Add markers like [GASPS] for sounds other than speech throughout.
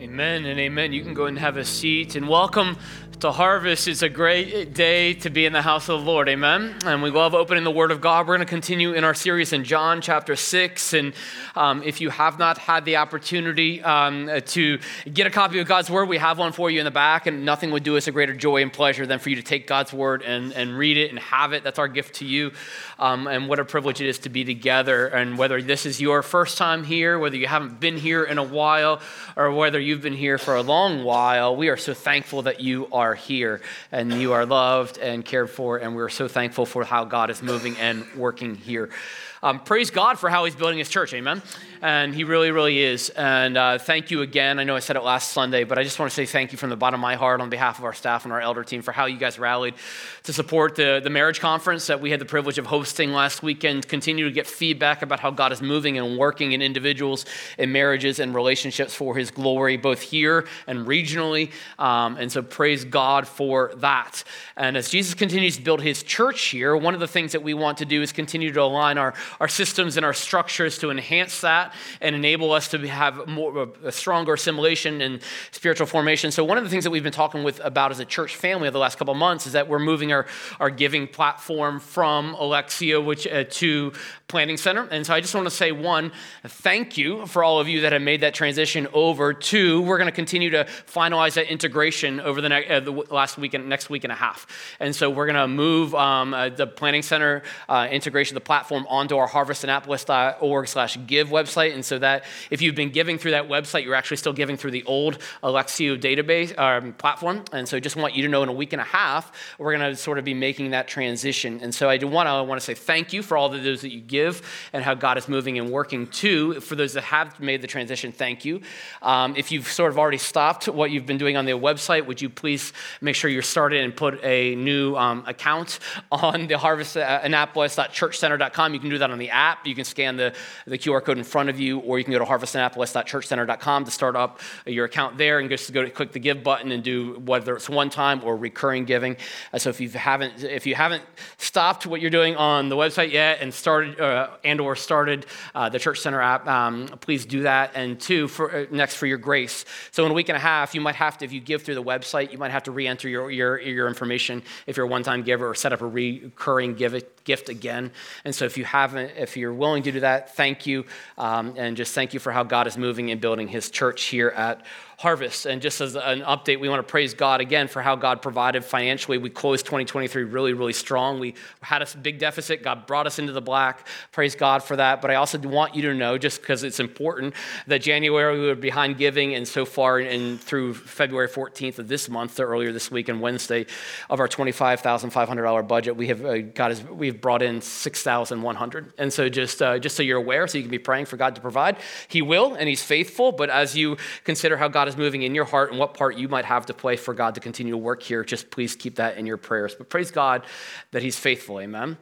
Amen and amen. You can go and have a seat and welcome to Harvest. It's a great day to be in the house of the Lord. Amen. And we love opening the Word of God. We're going to continue in our series in John chapter 6. And um, if you have not had the opportunity um, to get a copy of God's Word, we have one for you in the back. And nothing would do us a greater joy and pleasure than for you to take God's Word and, and read it and have it. That's our gift to you. Um, and what a privilege it is to be together. And whether this is your first time here, whether you haven't been here in a while, or whether you've been here for a long while, we are so thankful that you are here and you are loved and cared for, and we're so thankful for how God is moving and working here. Um, praise God for how He's building His church, amen? And He really, really is. And uh, thank you again. I know I said it last Sunday, but I just want to say thank you from the bottom of my heart on behalf of our staff and our elder team for how you guys rallied to support the, the marriage conference that we had the privilege of hosting last weekend. Continue to get feedback about how God is moving and working in individuals, in marriages, and relationships for His glory, both here and regionally. Um, and so praise God for that. And as Jesus continues to build His church here, one of the things that we want to do is continue to align our, our systems and our structures to enhance that and enable us to have more a stronger assimilation and spiritual formation. So one of the things that we've been talking with about as a church family over the last couple of months is that we're moving our, our giving platform from Elexio which, uh, to Planning Center. And so I just want to say one, thank you for all of you that have made that transition over. Two, we're going to continue to finalize that integration over the, ne- uh, the last week and next week and a half. And so we're going to move um, uh, the Planning Center uh, integration, the platform onto our harvestannapolis.org slash give website. And so that if you've been giving through that website, you're actually still giving through the old Elexio database um, platform. And so I just want you to know in a week and a half, we're going to sort of be making that transition. And so I do want to, I want to say thank you for all of those that you give and how God is moving and working too. For those that have made the transition, thank you. Um, if you've sort of already stopped what you've been doing on the website, would you please make sure you're started and put a new um, account on the harvestannapolis.churchcenter.com. You can do that on the app. You can scan the, the QR code in front of you, or you can go to harvestannapolis.churchcenter.com to start up your account there and just go to click the give button and do whether it's one time or recurring giving. Uh, so if you haven't if you haven't stopped what you're doing on the website yet and started uh, and or started uh, the Church Center app, um, please do that. And two, for uh, next for your grace. So in a week and a half, you might have to if you give through the website, you might have to re-enter your your, your information if you're a one-time giver or set up a recurring give, gift again. And so if you haven't if you're willing to do that, thank you. Um, and just thank you for how God is moving and building his church here at harvest. And just as an update, we want to praise God again for how God provided financially. We closed 2023 really, really strong. We had a big deficit. God brought us into the black. Praise God for that. But I also want you to know, just because it's important, that January we were behind giving, and so far, and through February 14th of this month, or earlier this week and Wednesday, of our $25,500 budget, we have uh, God has we've brought in 6,100. And so just uh, just so you're aware, so you can be praying for God to provide. He will, and He's faithful. But as you consider how God God is moving in your heart and what part you might have to play for God to continue to work here, just please keep that in your prayers. But praise God that He's faithful. Amen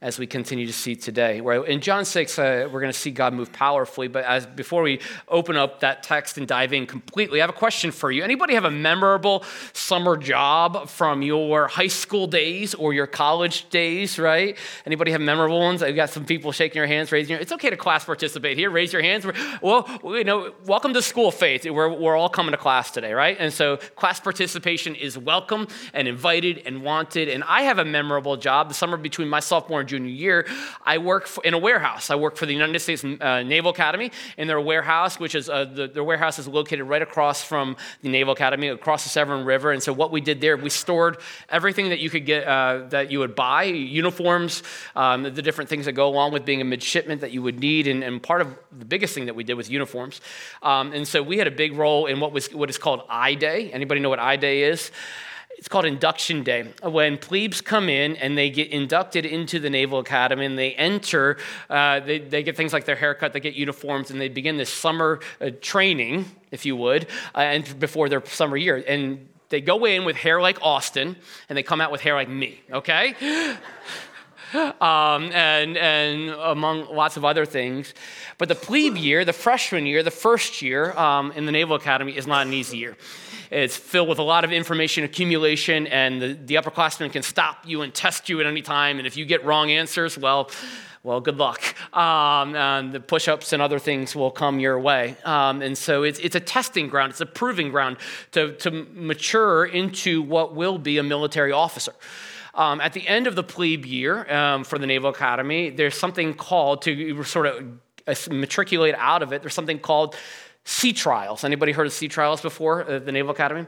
as we continue to see today. In John 6, uh, we're going to see God move powerfully, but as before we open up that text and dive in completely, I have a question for you. Anybody have a memorable summer job from your high school days or your college days, right? Anybody have memorable ones? I've got some people shaking their hands, raising your It's okay to class participate here. Raise your hands. Well, you know, welcome to School Faith. We're, we're all coming to class today, right? And so class participation is welcome and invited and wanted. And I have a memorable job the summer between my sophomore junior year, I work in a warehouse. I work for the United States uh, Naval Academy in their warehouse, which is uh, the, their warehouse is located right across from the Naval Academy, across the Severn River. And so what we did there, we stored everything that you could get, uh, that you would buy, uniforms, um, the different things that go along with being a midshipman that you would need. And, and part of the biggest thing that we did was uniforms. Um, and so we had a big role in what was what is called I Day. Anybody know what I Day is? It's called induction day when plebes come in and they get inducted into the naval academy and they enter uh, they, they, get things like their haircut they get uniforms and they begin this summer uh, training if you would uh, and before their summer year and they go in with hair like austin and they come out with hair like me okay [GASPS] um, and, and among lots of other things. But the plebe year, the freshman year, the first year um, in the Naval Academy is not an easy year. It's filled with a lot of information accumulation, and the, the upperclassmen can stop you and test you at any time. And if you get wrong answers, well, well, good luck. Um, and the push ups and other things will come your way. Um, and so it's, it's a testing ground, it's a proving ground to, to mature into what will be a military officer. Um, at the end of the plebe year um, for the Naval Academy, there's something called to sort of matriculate out of it. There's something called sea trials. Anybody heard of sea trials before at the Naval Academy?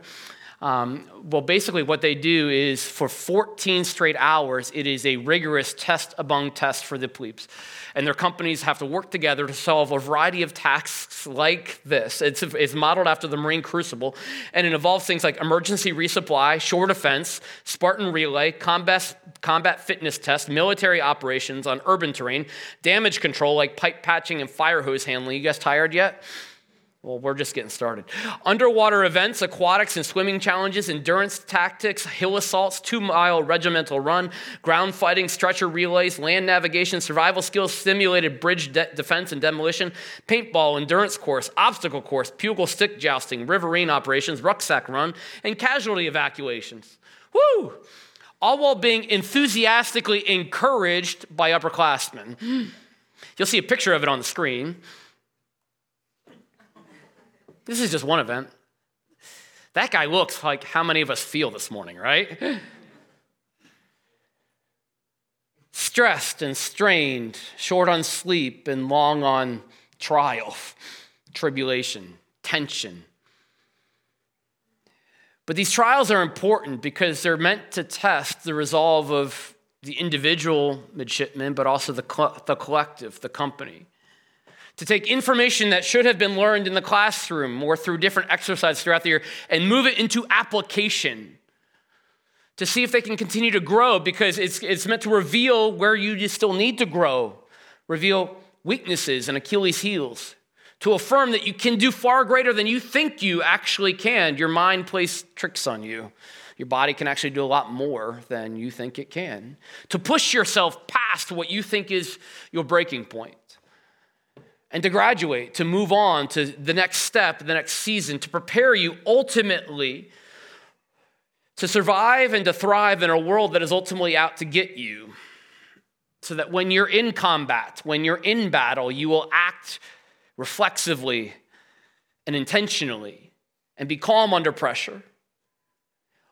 Um, well, basically, what they do is for 14 straight hours, it is a rigorous test among tests for the plebes. And their companies have to work together to solve a variety of tasks like this. It's, it's modeled after the Marine Crucible, and it involves things like emergency resupply, shore defense, Spartan relay, combat, combat fitness test, military operations on urban terrain, damage control like pipe patching and fire hose handling. You guys tired yet? Well, we're just getting started. Underwater events, aquatics and swimming challenges, endurance tactics, hill assaults, two mile regimental run, ground fighting, stretcher relays, land navigation, survival skills, simulated bridge de- defense and demolition, paintball, endurance course, obstacle course, pugil stick jousting, riverine operations, rucksack run, and casualty evacuations. Woo! All while being enthusiastically encouraged by upperclassmen. You'll see a picture of it on the screen. This is just one event. That guy looks like how many of us feel this morning, right? [LAUGHS] Stressed and strained, short on sleep and long on trial, tribulation, tension. But these trials are important because they're meant to test the resolve of the individual midshipman, but also the, co- the collective, the company to take information that should have been learned in the classroom or through different exercises throughout the year and move it into application to see if they can continue to grow because it's, it's meant to reveal where you still need to grow, reveal weaknesses and Achilles' heels, to affirm that you can do far greater than you think you actually can. Your mind plays tricks on you. Your body can actually do a lot more than you think it can. To push yourself past what you think is your breaking point and to graduate, to move on to the next step, the next season, to prepare you ultimately to survive and to thrive in a world that is ultimately out to get you. So that when you're in combat, when you're in battle, you will act reflexively and intentionally and be calm under pressure.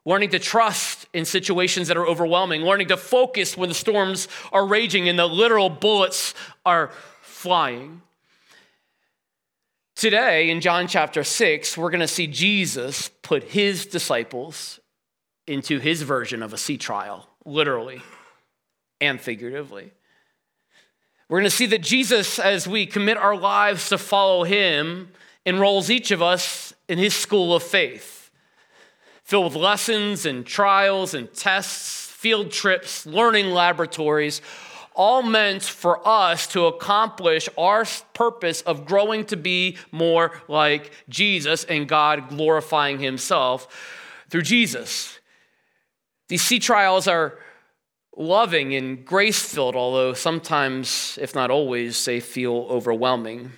Learning to trust in situations that are overwhelming, learning to focus when the storms are raging and the literal bullets are flying. Today, in John chapter 6, we're going to see Jesus put his disciples into his version of a sea trial, literally and figuratively. We're going to see that Jesus, as we commit our lives to follow him, enrolls each of us in his school of faith, filled with lessons and trials and tests, field trips, learning laboratories, all meant for us to accomplish our purpose of growing to be more like Jesus and God glorifying Himself through Jesus. These sea trials are loving and grace filled, although sometimes, if not always, they feel overwhelming.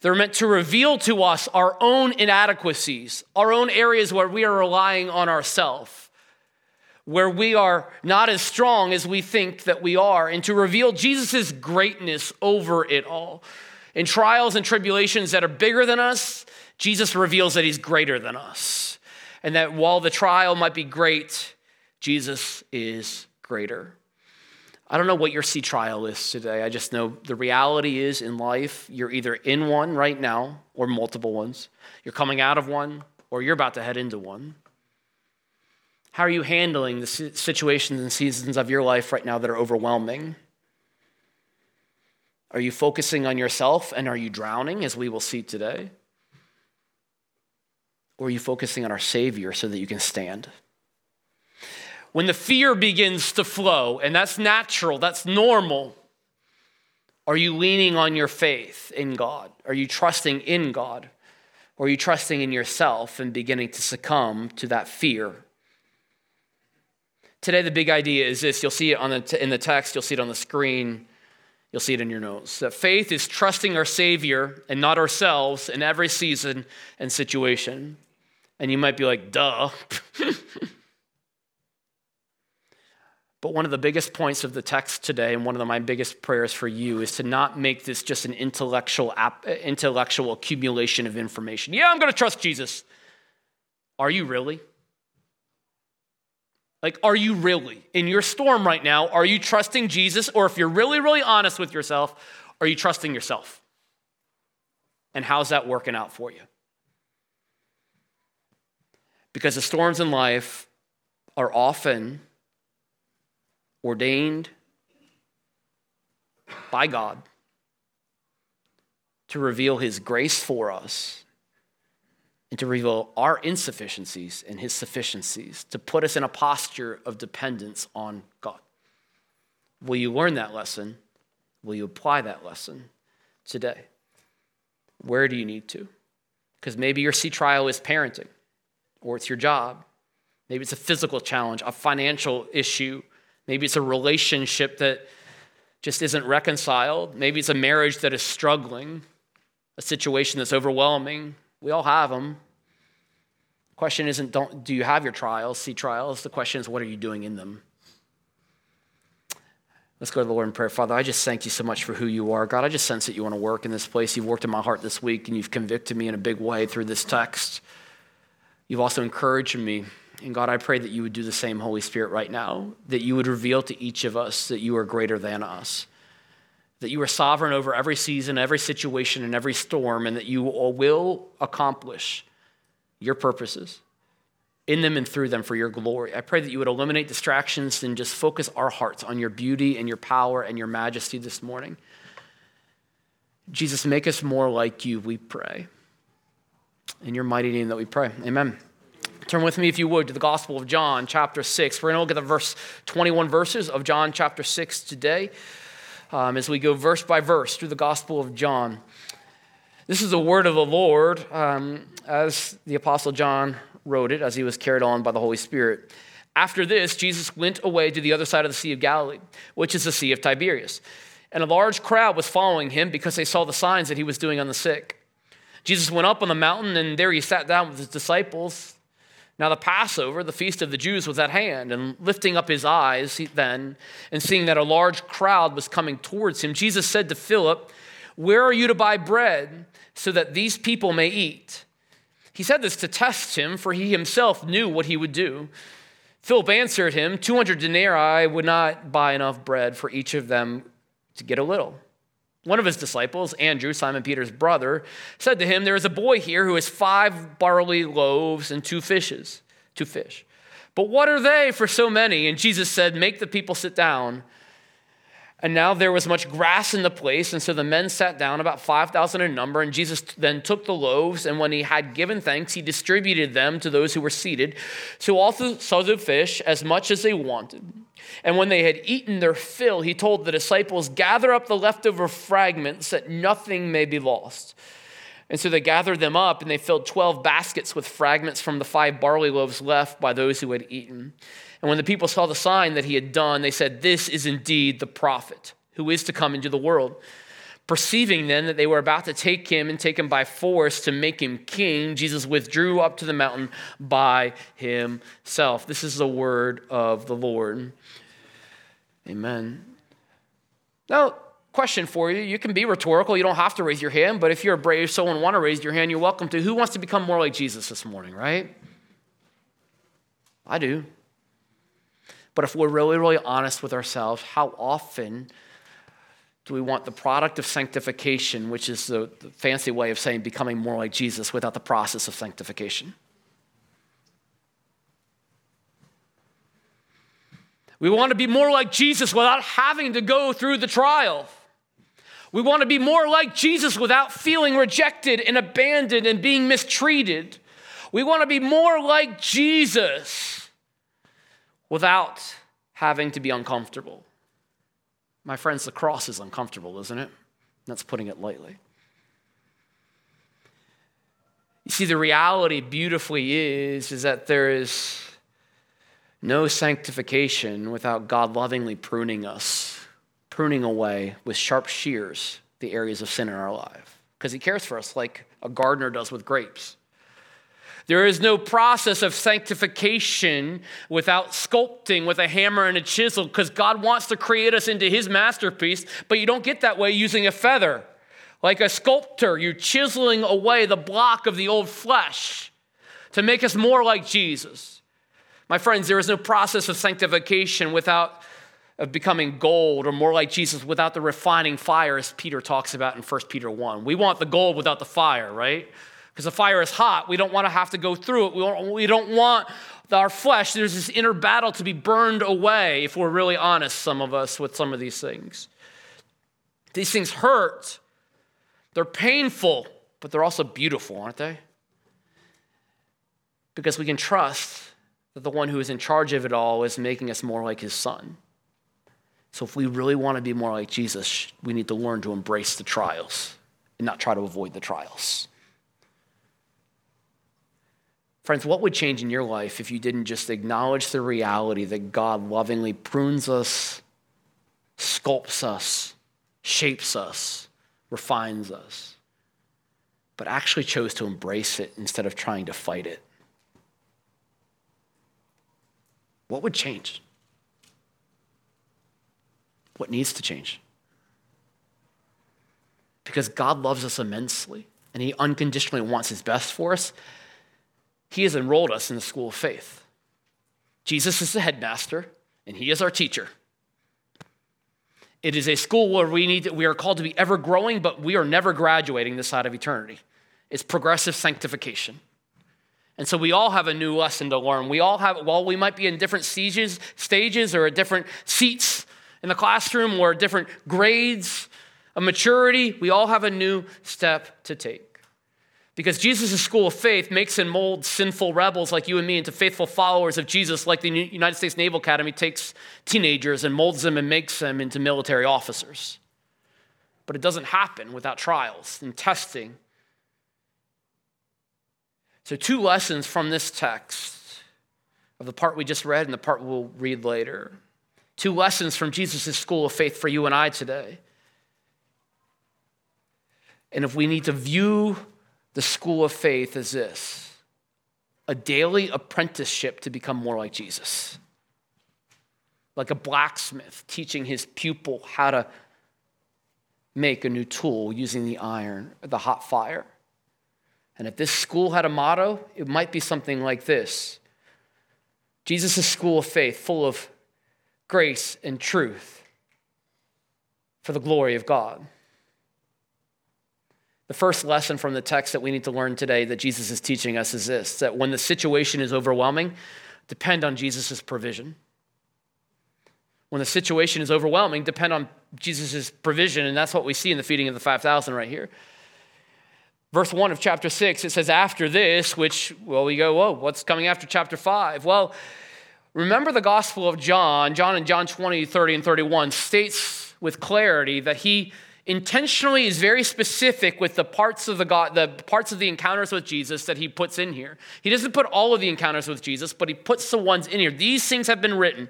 They're meant to reveal to us our own inadequacies, our own areas where we are relying on ourselves where we are not as strong as we think that we are, and to reveal Jesus' greatness over it all. In trials and tribulations that are bigger than us, Jesus reveals that he's greater than us. And that while the trial might be great, Jesus is greater. I don't know what your sea trial is today. I just know the reality is in life, you're either in one right now or multiple ones. You're coming out of one or you're about to head into one. How are you handling the situations and seasons of your life right now that are overwhelming? Are you focusing on yourself and are you drowning, as we will see today? Or are you focusing on our Savior so that you can stand? When the fear begins to flow, and that's natural, that's normal, are you leaning on your faith in God? Are you trusting in God? Or are you trusting in yourself and beginning to succumb to that fear Today, the big idea is this you'll see it on the t- in the text, you'll see it on the screen, you'll see it in your notes. That faith is trusting our Savior and not ourselves in every season and situation. And you might be like, duh. [LAUGHS] But one of the biggest points of the text today, and one of the, my biggest prayers for you, is to not make this just an intellectual, intellectual accumulation of information. Yeah, I'm going to trust Jesus. Are you really? Like, are you really? In your storm right now, are you trusting Jesus? Or if you're really, really honest with yourself, are you trusting yourself? And how's that working out for you? Because the storms in life are often ordained by God to reveal His grace for us and to reveal our insufficiencies and His sufficiencies, to put us in a posture of dependence on God. Will you learn that lesson? Will you apply that lesson today? Where do you need to? Because maybe your sea trial is parenting, or it's your job. Maybe it's a physical challenge, a financial issue, Maybe it's a relationship that just isn't reconciled. Maybe it's a marriage that is struggling, a situation that's overwhelming. We all have them. The question isn't don't, do you have your trials, see trials? The question is what are you doing in them? Let's go to the Lord in prayer. Father, I just thank you so much for who you are. God, I just sense that you want to work in this place. You've worked in my heart this week and you've convicted me in a big way through this text. You've also encouraged me and God, I pray that you would do the same, Holy Spirit, right now, that you would reveal to each of us that you are greater than us, that you are sovereign over every season, every situation, and every storm, and that you will accomplish your purposes in them and through them for your glory. I pray that you would eliminate distractions and just focus our hearts on your beauty and your power and your majesty this morning. Jesus, make us more like you, we pray. In your mighty name that we pray. Amen. Turn with me, if you would, to the Gospel of John, chapter 6. We're going to look at the verse 21 verses of John chapter 6 today um, as we go verse by verse through the Gospel of John. This is the word of the Lord um, as the Apostle John wrote it, as he was carried on by the Holy Spirit. After this, Jesus went away to the other side of the Sea of Galilee, which is the Sea of Tiberias. And a large crowd was following him because they saw the signs that he was doing on the sick. Jesus went up on the mountain, and there he sat down with his disciples. Now, the Passover, the feast of the Jews, was at hand, and lifting up his eyes then, and seeing that a large crowd was coming towards him, Jesus said to Philip, Where are you to buy bread so that these people may eat? He said this to test him, for he himself knew what he would do. Philip answered him, 200 denarii would not buy enough bread for each of them to get a little. One of his disciples, Andrew, Simon Peter's brother, said to him, There is a boy here who has five barley loaves and two fishes, two fish. But what are they for so many? And Jesus said, Make the people sit down. And now there was much grass in the place, and so the men sat down, about 5,000 in number. And Jesus then took the loaves, and when he had given thanks, he distributed them to those who were seated. So also saw the fish, as much as they wanted. And when they had eaten their fill, he told the disciples, Gather up the leftover fragments, that nothing may be lost. And so they gathered them up, and they filled 12 baskets with fragments from the five barley loaves left by those who had eaten. And when the people saw the sign that he had done, they said, This is indeed the prophet who is to come into the world. Perceiving then that they were about to take him and take him by force to make him king, Jesus withdrew up to the mountain by himself. This is the word of the Lord. Amen. Now, question for you. You can be rhetorical. You don't have to raise your hand, but if you're a brave soul and want to raise your hand, you're welcome to. Who wants to become more like Jesus this morning, right? I do. But if we're really, really honest with ourselves, how often do we want the product of sanctification, which is the, the fancy way of saying becoming more like Jesus, without the process of sanctification? We want to be more like Jesus without having to go through the trial. We want to be more like Jesus without feeling rejected and abandoned and being mistreated. We want to be more like Jesus without having to be uncomfortable. My friends, the cross is uncomfortable, isn't it? That's putting it lightly. You see, the reality beautifully is, is that there is no sanctification without God lovingly pruning us, pruning away with sharp shears the areas of sin in our life. Because he cares for us like a gardener does with grapes. There is no process of sanctification without sculpting with a hammer and a chisel because God wants to create us into his masterpiece, but you don't get that way using a feather. Like a sculptor, you're chiseling away the block of the old flesh to make us more like Jesus. My friends, there is no process of sanctification without of becoming gold or more like Jesus without the refining fire, as Peter talks about in 1 Peter 1. We want the gold without the fire, right? Because the fire is hot. We don't want to have to go through it. We don't, we don't want our flesh, there's this inner battle to be burned away, if we're really honest, some of us, with some of these things. These things hurt, they're painful, but they're also beautiful, aren't they? Because we can trust that the one who is in charge of it all is making us more like his son. So if we really want to be more like Jesus, we need to learn to embrace the trials and not try to avoid the trials. Friends, what would change in your life if you didn't just acknowledge the reality that God lovingly prunes us, sculpts us, shapes us, refines us, but actually chose to embrace it instead of trying to fight it? What would change? What needs to change? Because God loves us immensely and He unconditionally wants His best for us. He has enrolled us in the school of faith. Jesus is the headmaster, and he is our teacher. It is a school where we, need to, we are called to be ever growing, but we are never graduating this side of eternity. It's progressive sanctification. And so we all have a new lesson to learn. We all have, while we might be in different stages, stages or different seats in the classroom or different grades of maturity, we all have a new step to take. Because Jesus' school of faith makes and molds sinful rebels like you and me into faithful followers of Jesus, like the United States Naval Academy takes teenagers and molds them and makes them into military officers. But it doesn't happen without trials and testing. So, two lessons from this text of the part we just read and the part we'll read later. Two lessons from Jesus' school of faith for you and I today. And if we need to view the school of faith is this a daily apprenticeship to become more like Jesus. Like a blacksmith teaching his pupil how to make a new tool using the iron, the hot fire. And if this school had a motto, it might be something like this Jesus' school of faith, full of grace and truth for the glory of God. The first lesson from the text that we need to learn today that Jesus is teaching us is this that when the situation is overwhelming, depend on Jesus' provision. When the situation is overwhelming, depend on Jesus' provision, and that's what we see in the feeding of the 5,000 right here. Verse 1 of chapter 6, it says, After this, which, well, we go, whoa, what's coming after chapter 5? Well, remember the Gospel of John, John in John 20, 30, and 31 states with clarity that he intentionally is very specific with the parts of the God, the parts of the encounters with Jesus that he puts in here. He doesn't put all of the encounters with Jesus, but he puts the ones in here. These things have been written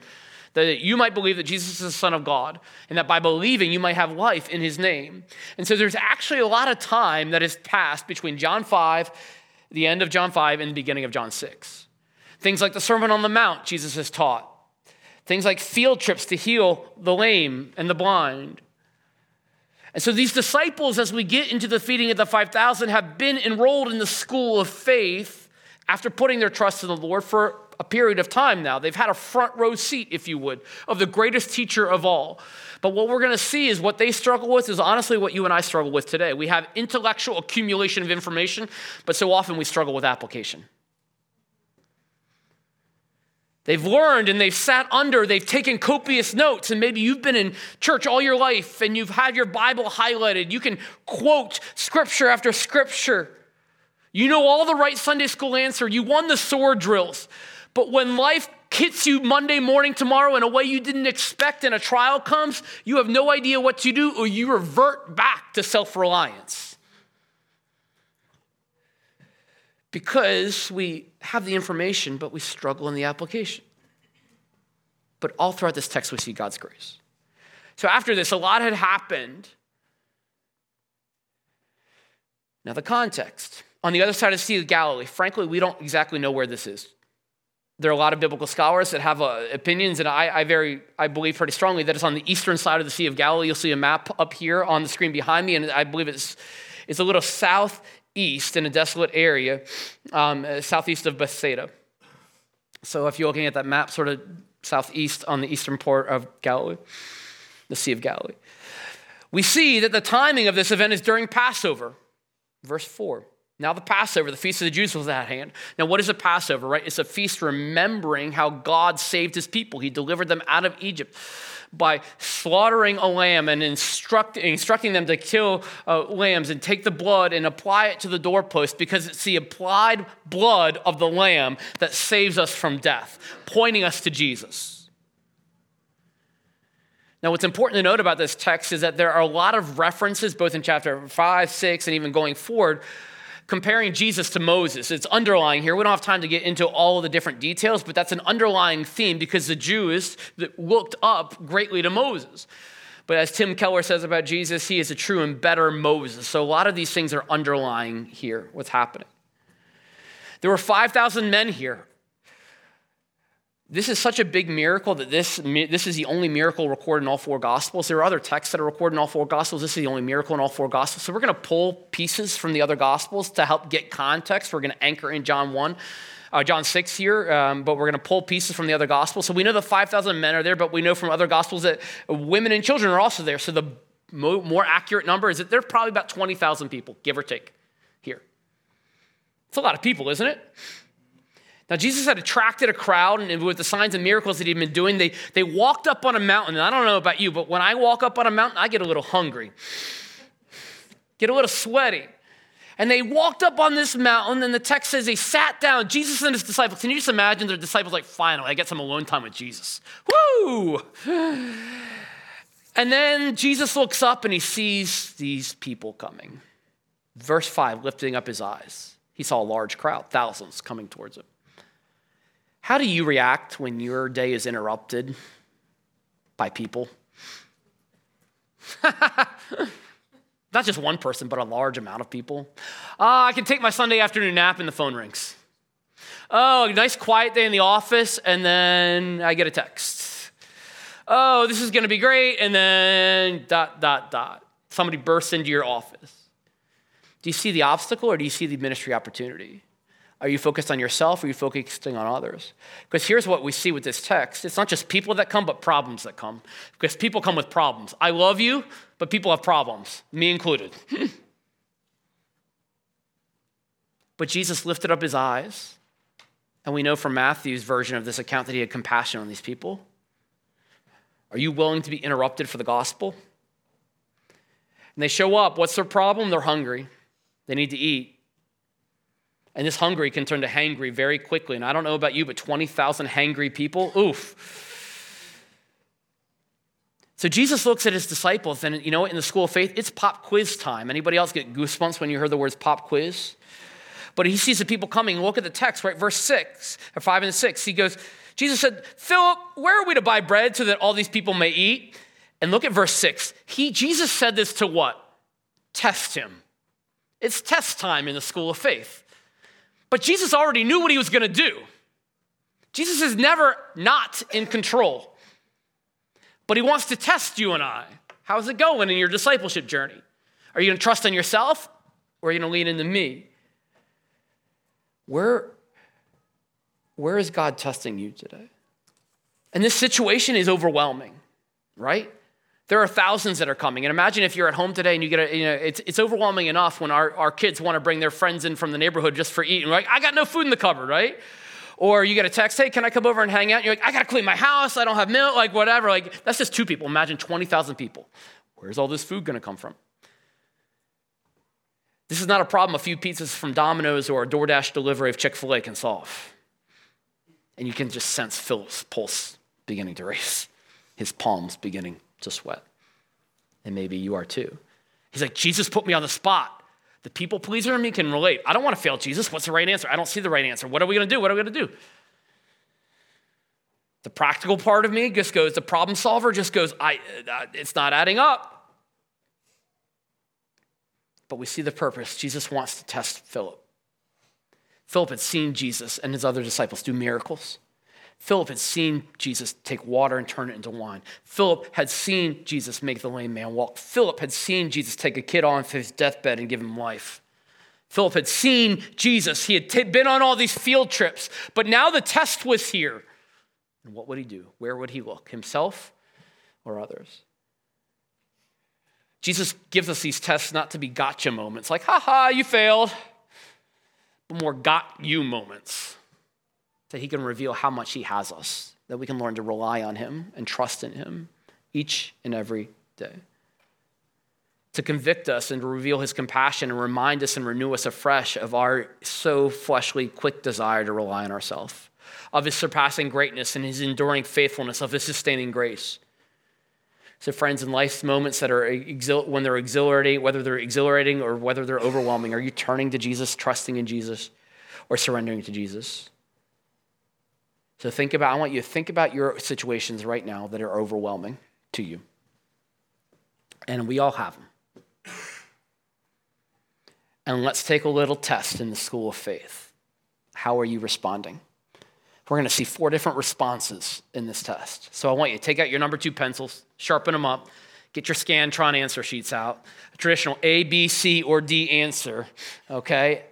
that you might believe that Jesus is the Son of God, and that by believing you might have life in his name. And so there's actually a lot of time that has passed between John 5, the end of John 5, and the beginning of John 6. Things like the Sermon on the Mount, Jesus has taught. Things like field trips to heal the lame and the blind. And so these disciples, as we get into the feeding of the 5,000, have been enrolled in the school of faith after putting their trust in the Lord for a period of time now. They've had a front row seat, if you would, of the greatest teacher of all. But what we're going to see is what they struggle with is honestly what you and I struggle with today. We have intellectual accumulation of information, but so often we struggle with application. They've learned and they've sat under, they've taken copious notes, and maybe you've been in church all your life and you've had your Bible highlighted. You can quote scripture after scripture. You know all the right Sunday school answer. You won the sword drills. But when life hits you Monday morning tomorrow in a way you didn't expect and a trial comes, you have no idea what to do or you revert back to self reliance. Because we have the information, but we struggle in the application. But all throughout this text, we see God's grace. So after this, a lot had happened. Now, the context on the other side of the Sea of Galilee. Frankly, we don't exactly know where this is. There are a lot of biblical scholars that have uh, opinions, and I, I, very, I believe pretty strongly that it's on the eastern side of the Sea of Galilee. You'll see a map up here on the screen behind me, and I believe it's, it's a little southeast in a desolate area, um, uh, southeast of Bethsaida. So if you're looking at that map, sort of southeast on the eastern port of Galilee, the Sea of Galilee, we see that the timing of this event is during Passover. Verse 4. Now, the Passover, the feast of the Jews was at hand. Now, what is a Passover, right? It's a feast remembering how God saved his people. He delivered them out of Egypt by slaughtering a lamb and instruct, instructing them to kill uh, lambs and take the blood and apply it to the doorpost because it's the applied blood of the lamb that saves us from death, pointing us to Jesus. Now, what's important to note about this text is that there are a lot of references, both in chapter 5, 6, and even going forward, comparing Jesus to Moses. It's underlying here. We don't have time to get into all of the different details, but that's an underlying theme because the Jews looked up greatly to Moses. But as Tim Keller says about Jesus, he is a true and better Moses. So a lot of these things are underlying here, what's happening. There were 5,000 men here. This is such a big miracle that this, this is the only miracle recorded in all four Gospels. There are other texts that are recorded in all four Gospels. This is the only miracle in all four Gospels. So we're going to pull pieces from the other Gospels to help get context. We're going to anchor in John 1. Uh, John 6 here, um, but we're going to pull pieces from the other gospels. So we know the 5,000 men are there, but we know from other gospels that women and children are also there. So the mo- more accurate number is that there are probably about 20,000 people, give or take, here. It's a lot of people, isn't it? Now, Jesus had attracted a crowd, and with the signs and miracles that he'd been doing, they, they walked up on a mountain. And I don't know about you, but when I walk up on a mountain, I get a little hungry, get a little sweaty. And they walked up on this mountain, and the text says they sat down. Jesus and his disciples. Can you just imagine their disciples like, finally, I get some alone time with Jesus? Woo! And then Jesus looks up and he sees these people coming. Verse 5, lifting up his eyes. He saw a large crowd, thousands coming towards him. How do you react when your day is interrupted by people? [LAUGHS] Not just one person, but a large amount of people. Uh, I can take my Sunday afternoon nap and the phone rings. Oh, nice quiet day in the office, and then I get a text. Oh, this is gonna be great, and then dot, dot, dot. Somebody bursts into your office. Do you see the obstacle or do you see the ministry opportunity? Are you focused on yourself or are you focusing on others? Because here's what we see with this text it's not just people that come, but problems that come. Because people come with problems. I love you, but people have problems, me included. [LAUGHS] but Jesus lifted up his eyes, and we know from Matthew's version of this account that he had compassion on these people. Are you willing to be interrupted for the gospel? And they show up. What's their problem? They're hungry, they need to eat. And this hungry can turn to hangry very quickly. And I don't know about you, but 20,000 hangry people, oof. So Jesus looks at his disciples, and you know, in the school of faith, it's pop quiz time. Anybody else get goosebumps when you heard the words pop quiz? But he sees the people coming. Look at the text, right? Verse 6, or 5 and 6. He goes, Jesus said, Philip, where are we to buy bread so that all these people may eat? And look at verse 6. He, Jesus said this to what? Test him. It's test time in the school of faith. But Jesus already knew what he was going to do. Jesus is never not in control. But he wants to test you and I. How's it going in your discipleship journey? Are you going to trust in yourself or are you going to lean into me? Where, where is God testing you today? And this situation is overwhelming, right? There are thousands that are coming. And imagine if you're at home today and you get a, you know, it's, it's overwhelming enough when our, our kids want to bring their friends in from the neighborhood just for eating. We're like, I got no food in the cupboard, right? Or you get a text, hey, can I come over and hang out? And you're like, I got to clean my house. I don't have milk, like whatever. Like, that's just two people. Imagine 20,000 people. Where's all this food going to come from? This is not a problem a few pizzas from Domino's or a DoorDash delivery of Chick fil A can solve. And you can just sense Phil's pulse beginning to race, his palms beginning to sweat. And maybe you are too. He's like, Jesus put me on the spot. The people pleaser in me can relate. I don't want to fail Jesus. What's the right answer? I don't see the right answer. What are we going to do? What are we going to do? The practical part of me just goes, the problem solver just goes, I, uh, it's not adding up. But we see the purpose. Jesus wants to test Philip. Philip had seen Jesus and his other disciples do miracles. Philip had seen Jesus take water and turn it into wine. Philip had seen Jesus make the lame man walk. Philip had seen Jesus take a kid on his deathbed and give him life. Philip had seen Jesus. He had t- been on all these field trips, but now the test was here. And what would he do? Where would he look? Himself or others? Jesus gives us these tests not to be gotcha moments, like, ha ha, you failed, but more got you moments that he can reveal how much he has us, that we can learn to rely on him and trust in him each and every day. To convict us and to reveal his compassion and remind us and renew us afresh of our so fleshly, quick desire to rely on ourselves, of his surpassing greatness and his enduring faithfulness, of his sustaining grace. So, friends, in life's moments that are exil- when they're exhilarating, whether they're exhilarating or whether they're overwhelming, are you turning to Jesus, trusting in Jesus, or surrendering to Jesus? So, think about, I want you to think about your situations right now that are overwhelming to you. And we all have them. And let's take a little test in the school of faith. How are you responding? We're going to see four different responses in this test. So I want you to take out your number two pencils, sharpen them up, get your Scantron answer sheets out, a traditional A, B, C, or D answer, okay?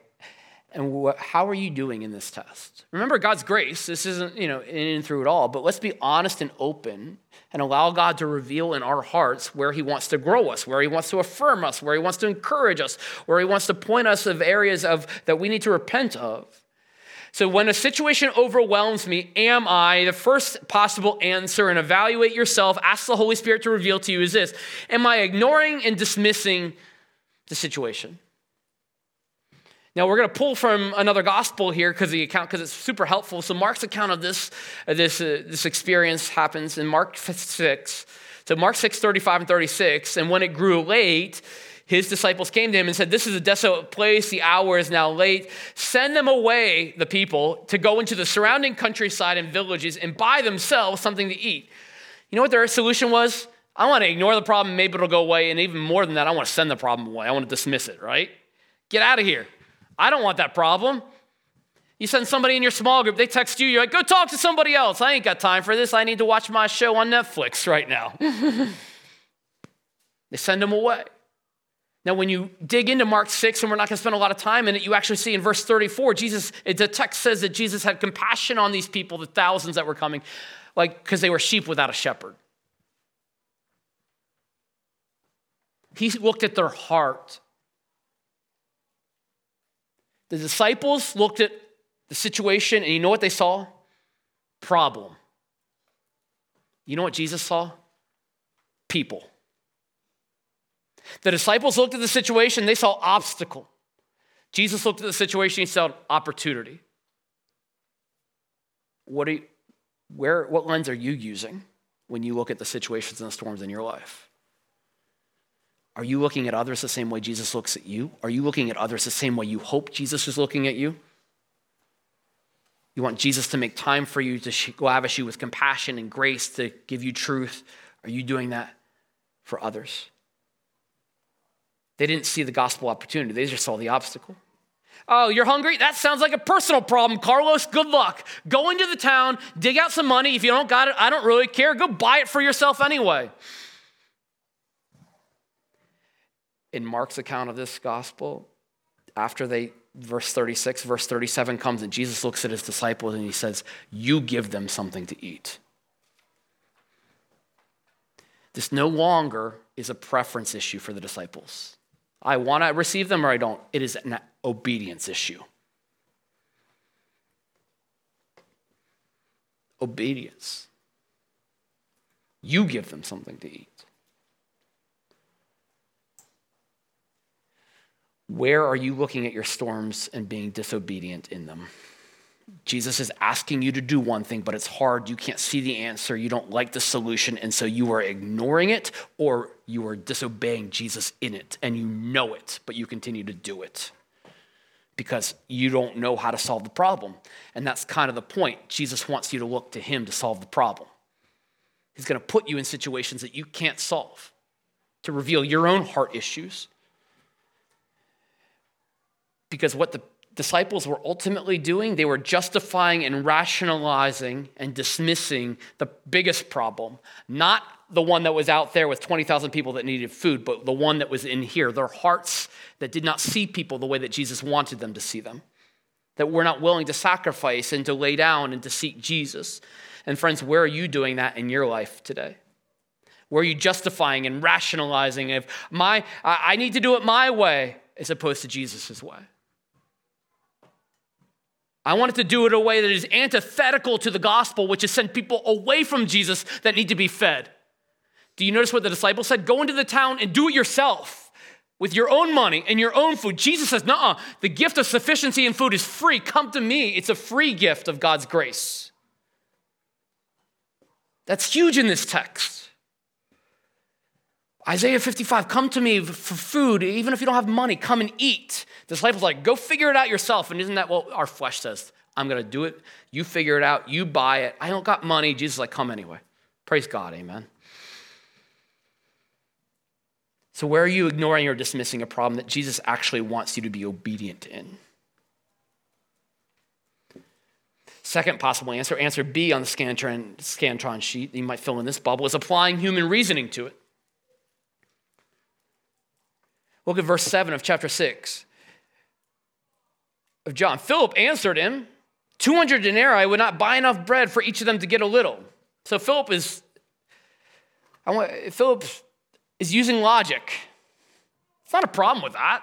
And wh- how are you doing in this test? Remember God's grace. This isn't, you know, in and through it all, but let's be honest and open and allow God to reveal in our hearts where He wants to grow us, where He wants to affirm us, where He wants to encourage us, where He wants to point us of areas of that we need to repent of. So, when a situation overwhelms me, am I? The first possible answer, and evaluate yourself, ask the Holy Spirit to reveal to you, is this Am I ignoring and dismissing the situation? Now we're going to pull from another gospel here because the account because it's super helpful. So Mark's account of this uh, this uh, this experience happens in Mark six. So Mark six thirty five and thirty six. And when it grew late, his disciples came to him and said, This is a desolate place. The hour is now late. Send them away, the people, to go into the surrounding countryside and villages and buy themselves something to eat. You know what their solution was? I want to ignore the problem, maybe it'll go away. And even more than that, I want to send the problem away. I want to dismiss it, right? Get out of here. I don't want that problem. You send somebody in your small group, they text you, you're like, go talk to somebody else. I ain't got time for this. I need to watch my show on Netflix right now. [LAUGHS] they send them away. Now, when you dig into Mark 6, and we're not going to spend a lot of time in it, you actually see in verse 34, Jesus, the text says that Jesus had compassion on these people, the thousands that were coming, like, because they were sheep without a shepherd. He looked at their heart. The disciples looked at the situation, and you know what they saw? Problem. You know what Jesus saw? People. The disciples looked at the situation, they saw obstacle. Jesus looked at the situation, he saw opportunity. What, are you, where, what lens are you using when you look at the situations and the storms in your life? Are you looking at others the same way Jesus looks at you? Are you looking at others the same way you hope Jesus is looking at you? You want Jesus to make time for you, to lavish you with compassion and grace, to give you truth. Are you doing that for others? They didn't see the gospel opportunity, they just saw the obstacle. Oh, you're hungry? That sounds like a personal problem, Carlos. Good luck. Go into the town, dig out some money. If you don't got it, I don't really care. Go buy it for yourself anyway. In Mark's account of this gospel, after they, verse 36, verse 37 comes, and Jesus looks at his disciples and he says, You give them something to eat. This no longer is a preference issue for the disciples. I want to receive them or I don't. It is an obedience issue. Obedience. You give them something to eat. Where are you looking at your storms and being disobedient in them? Jesus is asking you to do one thing, but it's hard. You can't see the answer. You don't like the solution. And so you are ignoring it or you are disobeying Jesus in it and you know it, but you continue to do it because you don't know how to solve the problem. And that's kind of the point. Jesus wants you to look to him to solve the problem. He's going to put you in situations that you can't solve to reveal your own heart issues. Because what the disciples were ultimately doing, they were justifying and rationalizing and dismissing the biggest problem, not the one that was out there with 20,000 people that needed food, but the one that was in here, their hearts that did not see people the way that Jesus wanted them to see them, that were not willing to sacrifice and to lay down and to seek Jesus. And friends, where are you doing that in your life today? Where are you justifying and rationalizing if my I need to do it my way as opposed to Jesus' way? I wanted to do it a way that is antithetical to the gospel, which is send people away from Jesus that need to be fed. Do you notice what the disciples said? Go into the town and do it yourself with your own money and your own food. Jesus says, nah, the gift of sufficiency in food is free. Come to me. It's a free gift of God's grace. That's huge in this text. Isaiah 55, come to me for food, even if you don't have money, come and eat. The disciples like, go figure it out yourself. And isn't that what our flesh says? I'm going to do it. You figure it out. You buy it. I don't got money. Jesus like, come anyway. Praise God. Amen. So, where are you ignoring or dismissing a problem that Jesus actually wants you to be obedient in? Second possible answer, answer B on the Scantron, Scantron sheet, you might fill in this bubble, is applying human reasoning to it. Look at verse 7 of chapter 6 of John. Philip answered him, 200 denarii would not buy enough bread for each of them to get a little. So Philip is, I want, Philip is using logic. It's not a problem with that.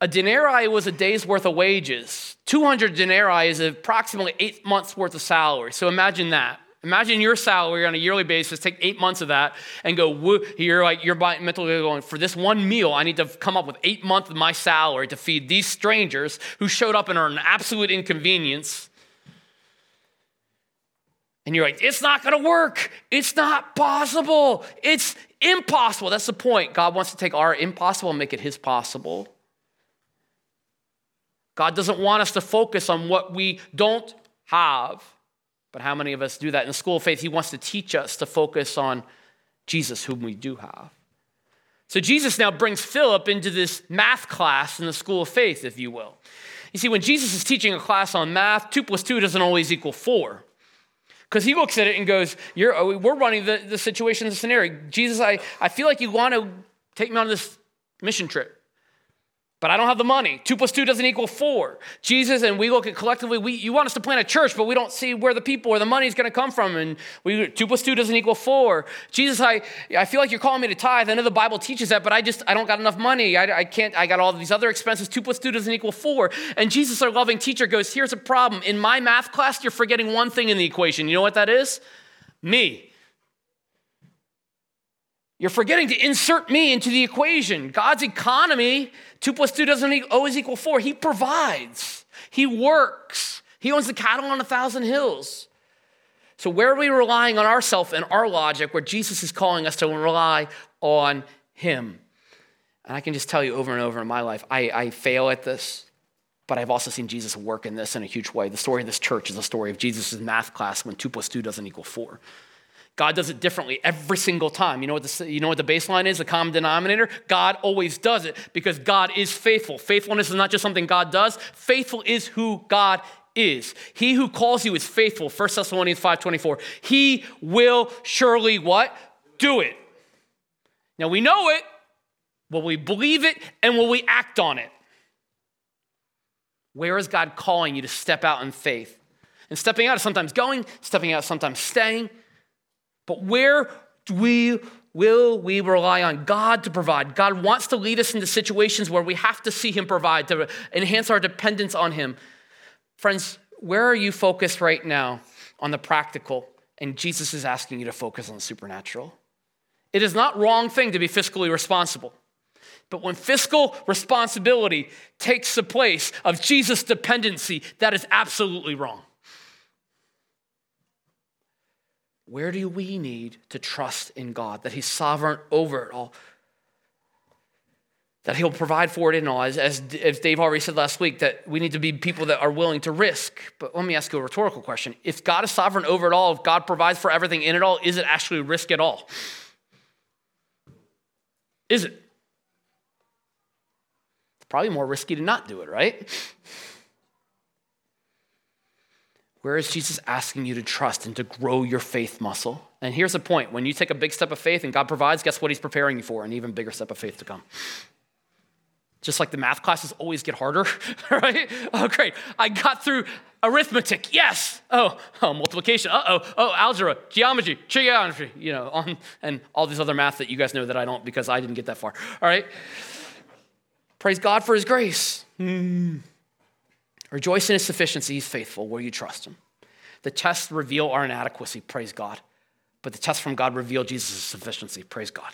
A denarii was a day's worth of wages. 200 denarii is approximately eight months worth of salary. So imagine that. Imagine your salary on a yearly basis, take eight months of that, and go, you're like, you're mentally going, for this one meal, I need to come up with eight months of my salary to feed these strangers who showed up and are an absolute inconvenience. And you're like, it's not gonna work. It's not possible. It's impossible. That's the point. God wants to take our impossible and make it his possible. God doesn't want us to focus on what we don't have. But how many of us do that? In the school of faith, he wants to teach us to focus on Jesus, whom we do have. So Jesus now brings Philip into this math class in the school of faith, if you will. You see, when Jesus is teaching a class on math, two plus two doesn't always equal four. Because he looks at it and goes, You're, uh, We're running the, the situation, the scenario. Jesus, I, I feel like you want to take me on this mission trip but I don't have the money. Two plus two doesn't equal four. Jesus and we look at collectively, we, you want us to plant a church, but we don't see where the people or the money is going to come from. And we, two plus two doesn't equal four. Jesus, I, I feel like you're calling me to tithe. I know the Bible teaches that, but I just, I don't got enough money. I, I can't, I got all these other expenses. Two plus two doesn't equal four. And Jesus, our loving teacher, goes, here's a problem. In my math class, you're forgetting one thing in the equation. You know what that is? Me. You're forgetting to insert me into the equation. God's economy, two plus two doesn't always equal four. He provides, He works, He owns the cattle on a thousand hills. So, where are we relying on ourselves and our logic where Jesus is calling us to rely on Him? And I can just tell you over and over in my life, I, I fail at this, but I've also seen Jesus work in this in a huge way. The story of this church is a story of Jesus' math class when two plus two doesn't equal four. God does it differently every single time. You know what the, you know what the baseline is, the common denominator? God always does it because God is faithful. Faithfulness is not just something God does, faithful is who God is. He who calls you is faithful. 1 Thessalonians 5:24. He will surely what? Do it. Now we know it. Will we believe it and will we act on it? Where is God calling you to step out in faith? And stepping out is sometimes going, stepping out is sometimes staying. But where do we will we rely on God to provide? God wants to lead us into situations where we have to see Him provide, to enhance our dependence on Him. Friends, where are you focused right now on the practical? And Jesus is asking you to focus on the supernatural. It is not wrong thing to be fiscally responsible. But when fiscal responsibility takes the place of Jesus' dependency, that is absolutely wrong. Where do we need to trust in God that He's sovereign over it all? That He'll provide for it in all. As, as, as Dave already said last week, that we need to be people that are willing to risk. But let me ask you a rhetorical question. If God is sovereign over it all, if God provides for everything in it all, is it actually risk at all? Is it? It's probably more risky to not do it, right? Where is Jesus asking you to trust and to grow your faith muscle? And here's the point when you take a big step of faith and God provides, guess what He's preparing you for? An even bigger step of faith to come. Just like the math classes always get harder, [LAUGHS] right? Oh, great. I got through arithmetic. Yes. Oh, oh multiplication. Uh oh. Oh, algebra, geometry, trigonometry, you know, on, and all these other math that you guys know that I don't because I didn't get that far. All right. Praise God for His grace. Mm. Rejoice in his sufficiency, he's faithful where you trust him. The tests reveal our inadequacy, praise God. But the tests from God reveal Jesus' sufficiency, praise God.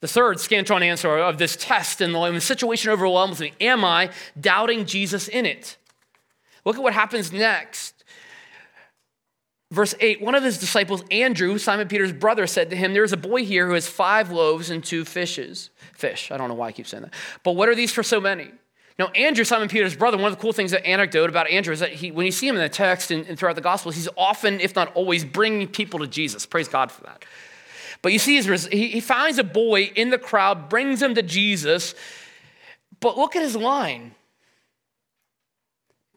The third scantron answer of this test, when the situation overwhelms me, am I doubting Jesus in it? Look at what happens next. Verse 8 One of his disciples, Andrew, Simon Peter's brother, said to him, There is a boy here who has five loaves and two fishes. Fish. I don't know why I keep saying that. But what are these for so many? Now, Andrew, Simon Peter's brother, one of the cool things, that anecdote about Andrew is that he, when you see him in the text and, and throughout the Gospels, he's often, if not always, bringing people to Jesus. Praise God for that. But you see, he, he finds a boy in the crowd, brings him to Jesus. But look at his line.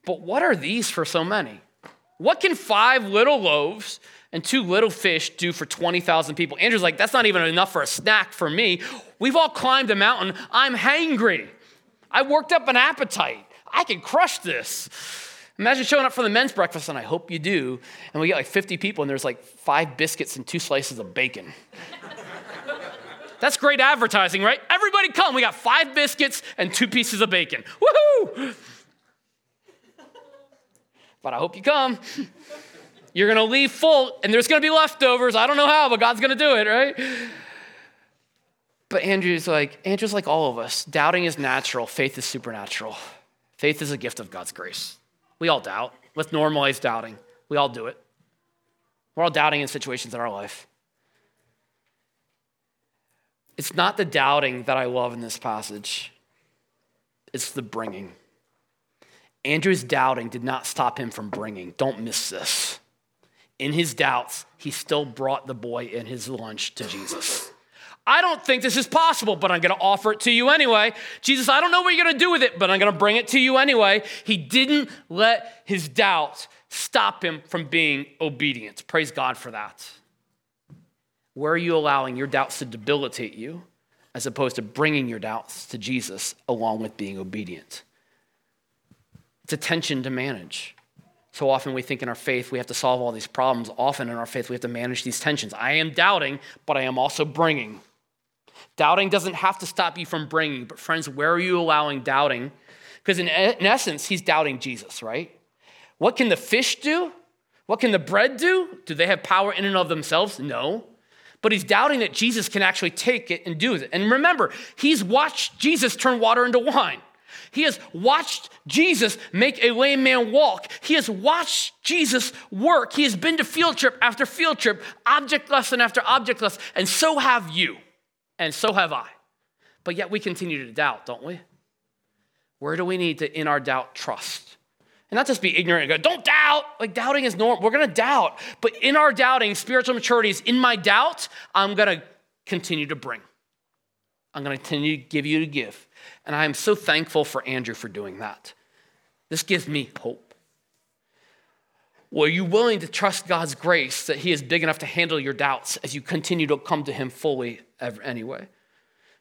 But what are these for so many? What can five little loaves and two little fish do for 20,000 people? Andrew's like, that's not even enough for a snack for me. We've all climbed a mountain. I'm hangry. I worked up an appetite. I can crush this. Imagine showing up for the men's breakfast, and I hope you do. And we get like 50 people, and there's like five biscuits and two slices of bacon. That's great advertising, right? Everybody come. We got five biscuits and two pieces of bacon. Woohoo! But I hope you come. You're to leave full, and there's to be leftovers. I don't know how, but God's to do it, right? But Andrew's like, Andrew's like all of us. Doubting is natural, faith is supernatural. Faith is a gift of God's grace. We all doubt. Let's normalize doubting. We all do it. We're all doubting in situations in our life. It's not the doubting that I love in this passage, it's the bringing. Andrew's doubting did not stop him from bringing. Don't miss this. In his doubts, he still brought the boy and his lunch to Jesus. I don't think this is possible, but I'm going to offer it to you anyway. Jesus, I don't know what you're going to do with it, but I'm going to bring it to you anyway. He didn't let his doubt stop him from being obedient. Praise God for that. Where are you allowing your doubts to debilitate you as opposed to bringing your doubts to Jesus along with being obedient? It's a tension to manage. So often we think in our faith we have to solve all these problems. Often in our faith we have to manage these tensions. I am doubting, but I am also bringing. Doubting doesn't have to stop you from bringing, but friends, where are you allowing doubting? Because in, in essence, he's doubting Jesus, right? What can the fish do? What can the bread do? Do they have power in and of themselves? No. But he's doubting that Jesus can actually take it and do it. And remember, he's watched Jesus turn water into wine. He has watched Jesus make a lame man walk. He has watched Jesus work. He has been to field trip after field trip, object lesson after object lesson, and so have you and so have I. But yet we continue to doubt, don't we? Where do we need to, in our doubt, trust? And not just be ignorant and go, don't doubt. Like doubting is normal. We're gonna doubt. But in our doubting, spiritual maturity is in my doubt, I'm gonna continue to bring. I'm gonna continue to give you to give. And I am so thankful for Andrew for doing that. This gives me hope. Well, are you willing to trust God's grace that He is big enough to handle your doubts as you continue to come to Him fully anyway?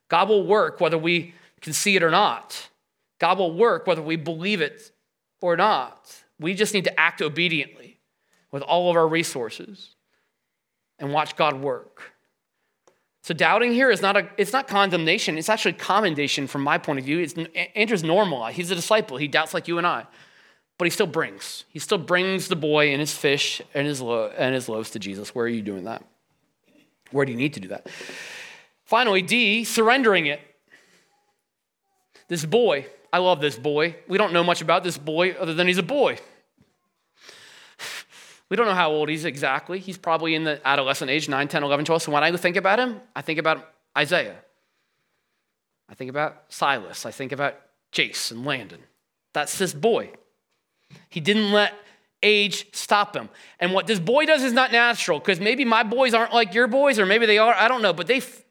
God will work whether we can see it or not. God will work whether we believe it or not. We just need to act obediently with all of our resources and watch God work. So doubting here is not a it's not condemnation, it's actually commendation from my point of view. It's, Andrew's normal. He's a disciple. He doubts like you and I but he still brings. He still brings the boy and his fish and his, lo- and his loaves to Jesus. Where are you doing that? Where do you need to do that? Finally, D, surrendering it. This boy, I love this boy. We don't know much about this boy other than he's a boy. [SIGHS] We don't know how old he's exactly. He's probably in the adolescent age 9, 10, 11, 12. So when I think about him, I think about Isaiah. I think about Silas. I think about Chase and Landon. That's this boy. He didn't let age stop him. And what this boy does is not natural because maybe my boys aren't like your boys, or maybe they are, I don't know, but they f-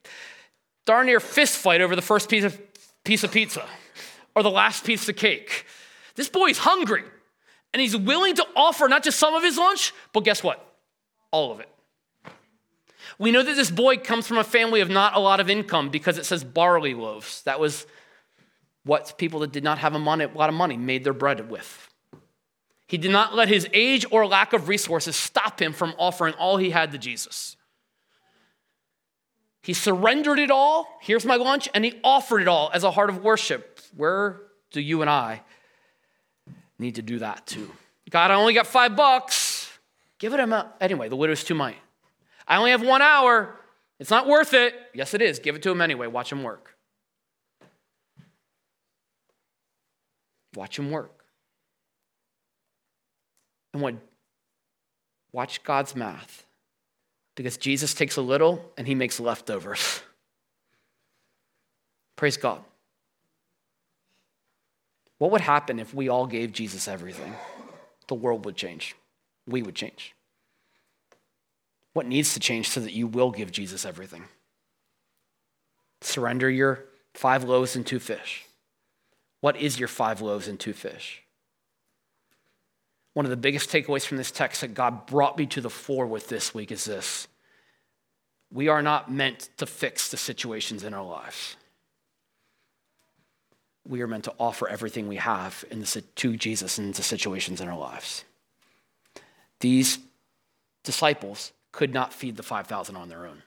darn near fist fight over the first piece of piece of pizza or the last piece of cake. This boy's hungry and he's willing to offer not just some of his lunch, but guess what? All of it. We know that this boy comes from a family of not a lot of income because it says barley loaves. That was what people that did not have a, money, a lot of money made their bread with. He did not let his age or lack of resources stop him from offering all he had to Jesus. He surrendered it all. Here's my lunch. And he offered it all as a heart of worship. Where do you and I need to do that two? God, I only got five bucks. Give it him a, anyway. The widow's too mite. I only have one hour. It's not worth it. Yes, it is. Give it to him anyway. Watch him work. Watch him work. And what? Watch God's math. Because Jesus takes a little and he makes leftovers. [LAUGHS] Praise God. What would happen if we all gave Jesus everything? The world would change. We would change. What needs to change so that you will give Jesus everything? Surrender your five loaves and two fish. What is your five loaves and two fish? One of the biggest takeaways from this text that God brought me to the fore with this week is this we are not meant to fix the situations in our lives. We are meant to offer everything we have the, to Jesus in the situations in our lives. These disciples could not feed the 5,000 on their own.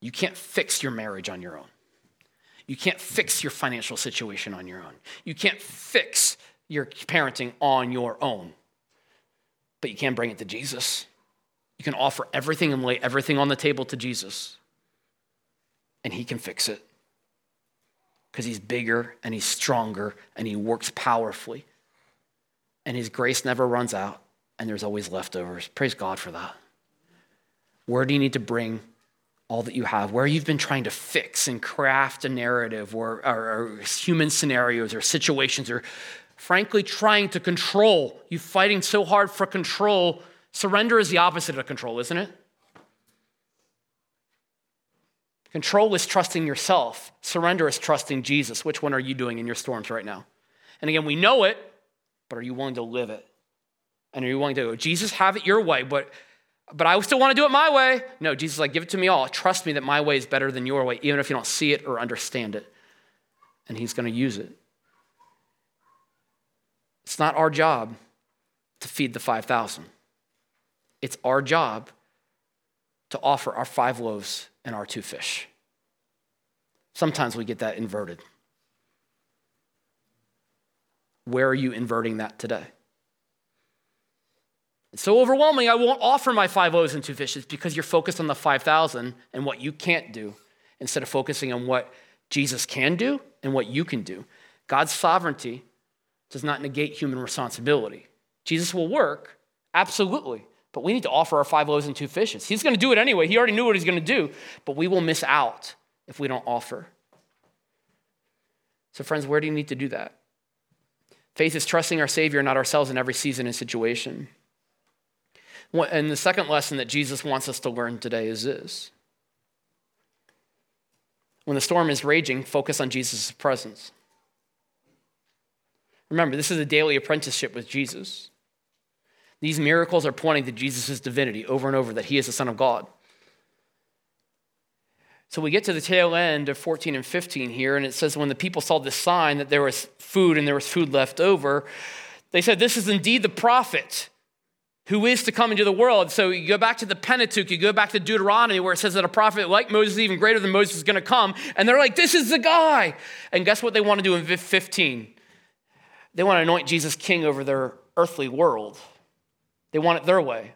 You can't fix your marriage on your own. You can't fix your financial situation on your own. You can't fix your parenting on your own. But you can bring it to Jesus. You can offer everything and lay everything on the table to Jesus, and He can fix it. Because He's bigger and He's stronger and He works powerfully. And His grace never runs out, and there's always leftovers. Praise God for that. Where do you need to bring all that you have, where you've been trying to fix and craft a narrative or, or, or, human scenarios or situations, or frankly trying to control, you fighting so hard for control. Surrender is the opposite of control, isn't it? Control is trusting yourself. Surrender is trusting Jesus. Which one are you doing in your storms right now? And again, we know it, but are you willing to live it? And are you willing to go, Jesus, have it your way, but but I still want to do it my way. No, Jesus like, give it to me all. Trust me that my way is better than your way, even if you don't see it or understand it. And He's going to use it. It's not our job to feed the 5,000, it's our job to offer our five loaves and our two fish. Sometimes we get that inverted. Where are you inverting that today? It's so overwhelming, I won't offer my five loaves and two fishes because you're focused on the 5,000 and what you can't do instead of focusing on what Jesus can do and what you can do. God's sovereignty does not negate human responsibility. Jesus will work, absolutely, but we need to offer our five loaves and two fishes. He's going to do it anyway. He already knew what he's going to do, but we will miss out if we don't offer. So, friends, where do you need to do that? Faith is trusting our Savior, not ourselves, in every season and situation. And the second lesson that Jesus wants us to learn today is this when the storm is raging, focus on Jesus' presence. Remember, this is a daily apprenticeship with Jesus. These miracles are pointing to Jesus' divinity over and over, that he is the Son of God. So we get to the tail end of 14 and 15 here, and it says, When the people saw this sign that there was food and there was food left over, they said, This is indeed the prophet who is to come into the world. So you go back to the Pentateuch, you go back to Deuteronomy, where it says that a prophet like Moses, even greater than Moses, is going to come. And they're like, this is the guy. And guess what they want to do in 15? They want to anoint Jesus king over their earthly world. They want it their way.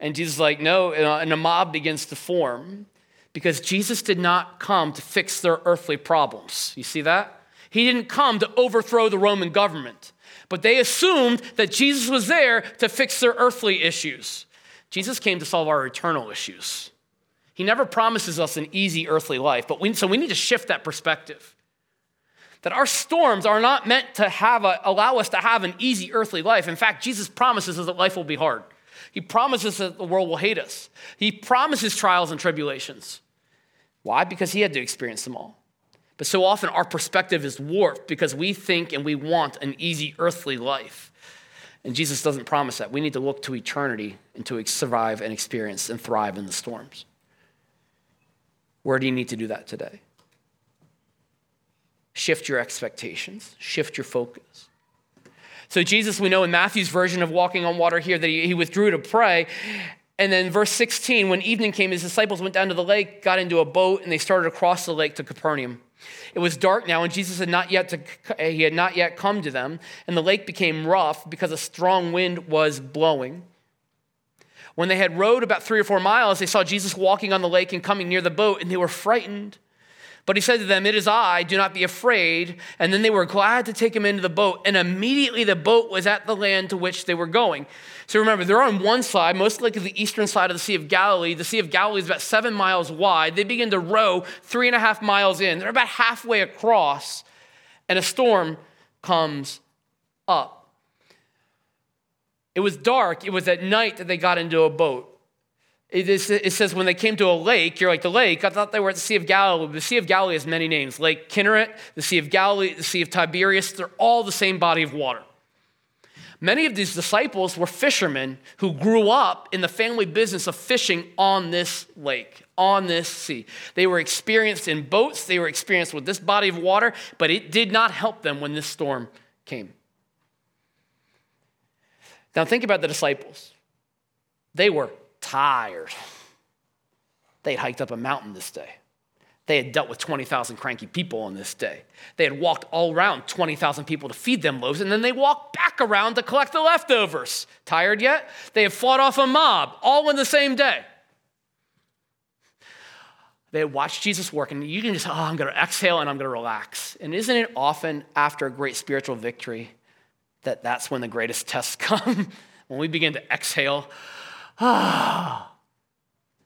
And Jesus is like, no, and a mob begins to form because Jesus did not come to fix their earthly problems. You see that? He didn't come to overthrow the Roman government. But they assumed that Jesus was there to fix their earthly issues. Jesus came to solve our eternal issues. He never promises us an easy earthly life, but we, so we need to shift that perspective. That our storms are not meant to have a, allow us to have an easy earthly life. In fact, Jesus promises us that life will be hard. He promises that the world will hate us. He promises trials and tribulations. Why? Because he had to experience them all. But so often our perspective is warped because we think and we want an easy earthly life. And Jesus doesn't promise that. We need to look to eternity and to survive and experience and thrive in the storms. Where do you need to do that today? Shift your expectations, shift your focus. So, Jesus, we know in Matthew's version of walking on water here that he, withdrew to pray. And then, verse 16, when evening came, his disciples went down to the lake, got into a boat, and they started across the lake to Capernaum. It was dark now, and Jesus had not yet to, he had not yet come to them, and the lake became rough because a strong wind was blowing. When they had rowed about three or four miles, they saw Jesus walking on the lake and coming near the boat, and they were frightened. But he said to them, It is I, do not be afraid. And then they were glad to take him into the boat, and immediately the boat was at the land to which they were going. So remember, they're on one side, most likely the eastern side of the Sea of Galilee. The Sea of Galilee is about seven miles wide. They begin to row three and a half miles in. They're about halfway across, and a storm comes up. It was dark, it was at night that they got into a boat. It, is, it says when they came to a lake, you're like, the lake? I thought they were at the Sea of Galilee. The Sea of Galilee has many names Lake Kinneret, the Sea of Galilee, the Sea of Tiberias. They're all the same body of water. Many of these disciples were fishermen who grew up in the family business of fishing on this lake, on this sea. They were experienced in boats, they were experienced with this body of water, but it did not help them when this storm came. Now, think about the disciples. They were tired. They had hiked up a mountain this day. They had dealt with 20,000 cranky people on this day. They had walked all around 20,000 people to feed them loaves, and then they walked back around to collect the leftovers. Tired yet? They had fought off a mob all in the same day. They had watched Jesus work, and you can just, oh, I'm going to exhale and I'm going to relax. And isn't it often after a great spiritual victory that that's when the greatest [LAUGHS] tests come? when we begin to exhale, ah. [SIGHS]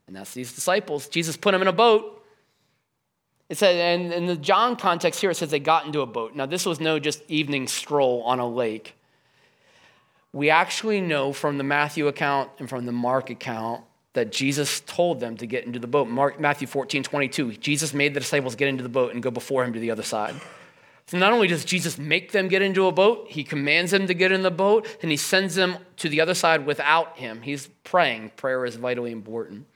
And that's these disciples. Jesus put them in a boat it said, and in the John context here, it says they got into a boat. Now, this was no just evening stroll on a lake. We actually know from the Matthew account and from the Mark account that Jesus told them to get into the boat. Mark, Matthew 14, 22. Jesus made the disciples get into the boat and go before him to the other side. So not only does Jesus make them get into a boat, he commands them to get in the boat, and he sends them to the other side without him. He's praying. Prayer is vitally important.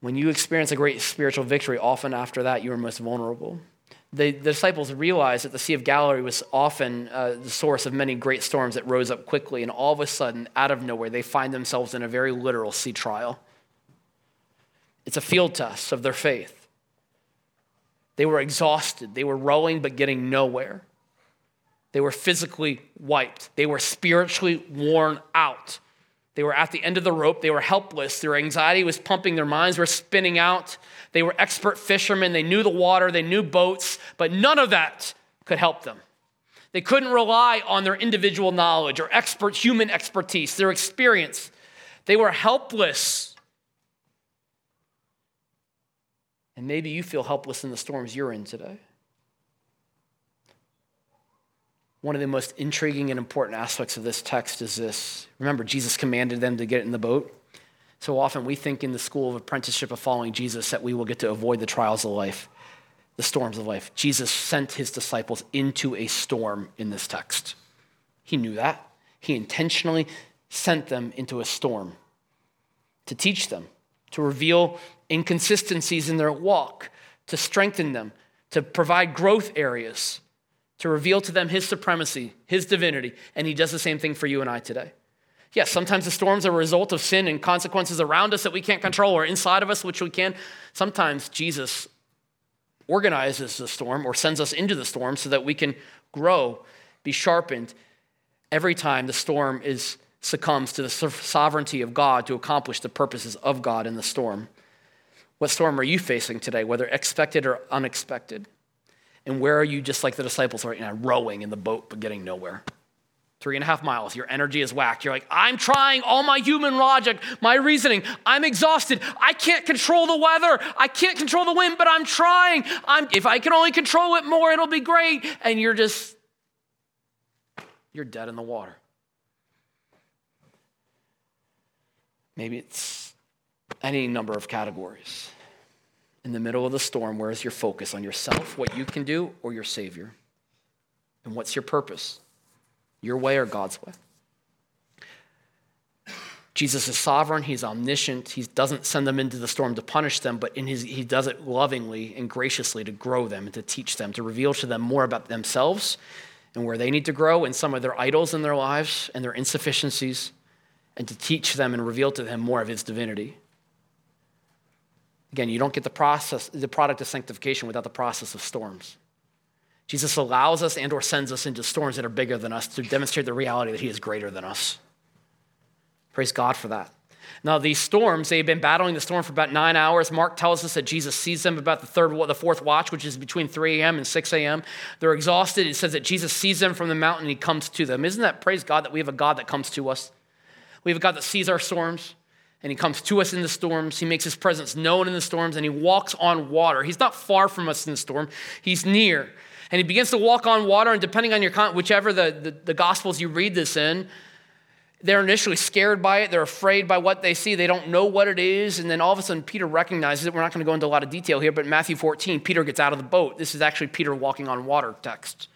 When you experience a great spiritual victory, often after that, you are most vulnerable. The, the disciples realized that the Sea of Galilee was often uh, the source of many great storms that rose up quickly, and all of a sudden, out of nowhere, they find themselves in a very literal sea trial. It's a field test of their faith. They were exhausted, they were rowing but getting nowhere. They were physically wiped, they were spiritually worn out. They were at the end of the rope. They were helpless. Their anxiety was pumping. Their minds were spinning out. They were expert fishermen. They knew the water. They knew boats, but none of that could help them. They couldn't rely on their individual knowledge or expert human expertise, their experience. They were helpless. And maybe you feel helpless in the storms you're in today. One of the most intriguing and important aspects of this text is this. Remember, Jesus commanded them to get in the boat. So often we think in the school of apprenticeship of following Jesus that we will get to avoid the trials of life, the storms of life. Jesus sent his disciples into a storm in this text. He knew that. He intentionally sent them into a storm to teach them, to reveal inconsistencies in their walk, to strengthen them, to provide growth areas to reveal to them his supremacy, his divinity, and he does the same thing for you and I today. Yes, sometimes the storms are a result of sin and consequences around us that we can't control or inside of us, which we can. Sometimes Jesus organizes the storm or sends us into the storm so that we can grow, be sharpened every time the storm is succumbs to the sovereignty of God to accomplish the purposes of God in the storm. What storm are you facing today, whether expected or unexpected? And where are you just like the disciples right now, rowing in the boat but getting nowhere? Three and a half miles, your energy is whacked. You're like, I'm trying all my human logic, my reasoning. I'm exhausted. I can't control the weather. I can't control the wind, but I'm trying. I'm, if I can only control it more, it'll be great. And you're just, you're dead in the water. Maybe it's any number of categories. in the middle of the storm, where is your focus? On yourself, what you can do, or your Savior? And what's your purpose? Your way or God's way? Jesus is sovereign, he's omniscient. He doesn't send them into the storm to punish them, but in his, he does it lovingly and graciously to grow them and to teach them, to reveal to them more about themselves and where they need to grow and some of their idols in their lives and their insufficiencies, and to teach them and reveal to them more of his divinity. Again, you don't get the process, the product of sanctification without the process of storms. Jesus allows us and or sends us into storms that are bigger than us to demonstrate the reality that he is greater than us. Praise God for that. Now, these storms, they've been battling the storm for about nine hours. Mark tells us that Jesus sees them about the third, the fourth watch, which is between 3 a.m. and 6 a.m. They're exhausted. It says that Jesus sees them from the mountain and he comes to them. Isn't that, praise God, that we have a God that comes to us? We have a God that sees our storms and he comes to us in the storms. He makes his presence known in the storms and he walks on water. He's not far from us in the storm, he's near. And he begins to walk on water, and depending on your, whichever the, the, the gospels you read this in, they're initially scared by it. They're afraid by what they see. They don't know what it is. And then all of a sudden, Peter recognizes it. We're not going to go into a lot of detail here, but Matthew 14, Peter gets out of the boat. This is actually Peter walking on water text.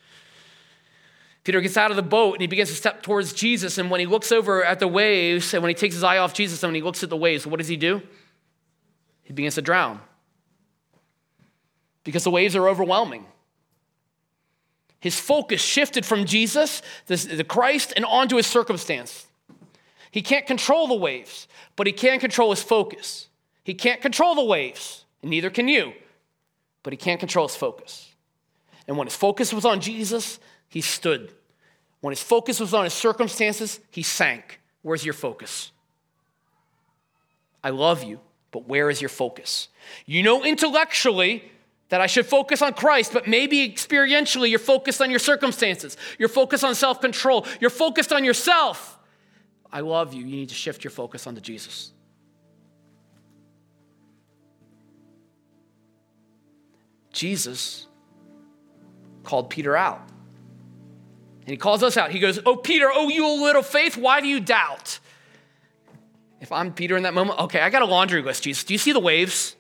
Peter gets out of the boat and he begins to step towards Jesus. And when he looks over at the waves, and when he takes his eye off Jesus and when he looks at the waves, what does he do? He begins to drown because the waves are overwhelming. His focus shifted from Jesus, the Christ, and onto his circumstance. He can't control the waves, but he can control his focus. He can't control the waves, and neither can you, but he can't control his focus. And when his focus was on Jesus, he stood. When his focus was on his circumstances, he sank. Where's your focus? I love you, but where is your focus? You know intellectually that I should focus on Christ, but maybe experientially you're focused on your circumstances. You're focused on self control. You're focused on yourself. I love you, you need to shift your focus onto Jesus. Jesus called Peter out. And he calls us out. He goes, Oh, Peter, oh, you little faith, why do you doubt? If I'm Peter in that moment, okay, I got a laundry list, Jesus. Do you see the waves?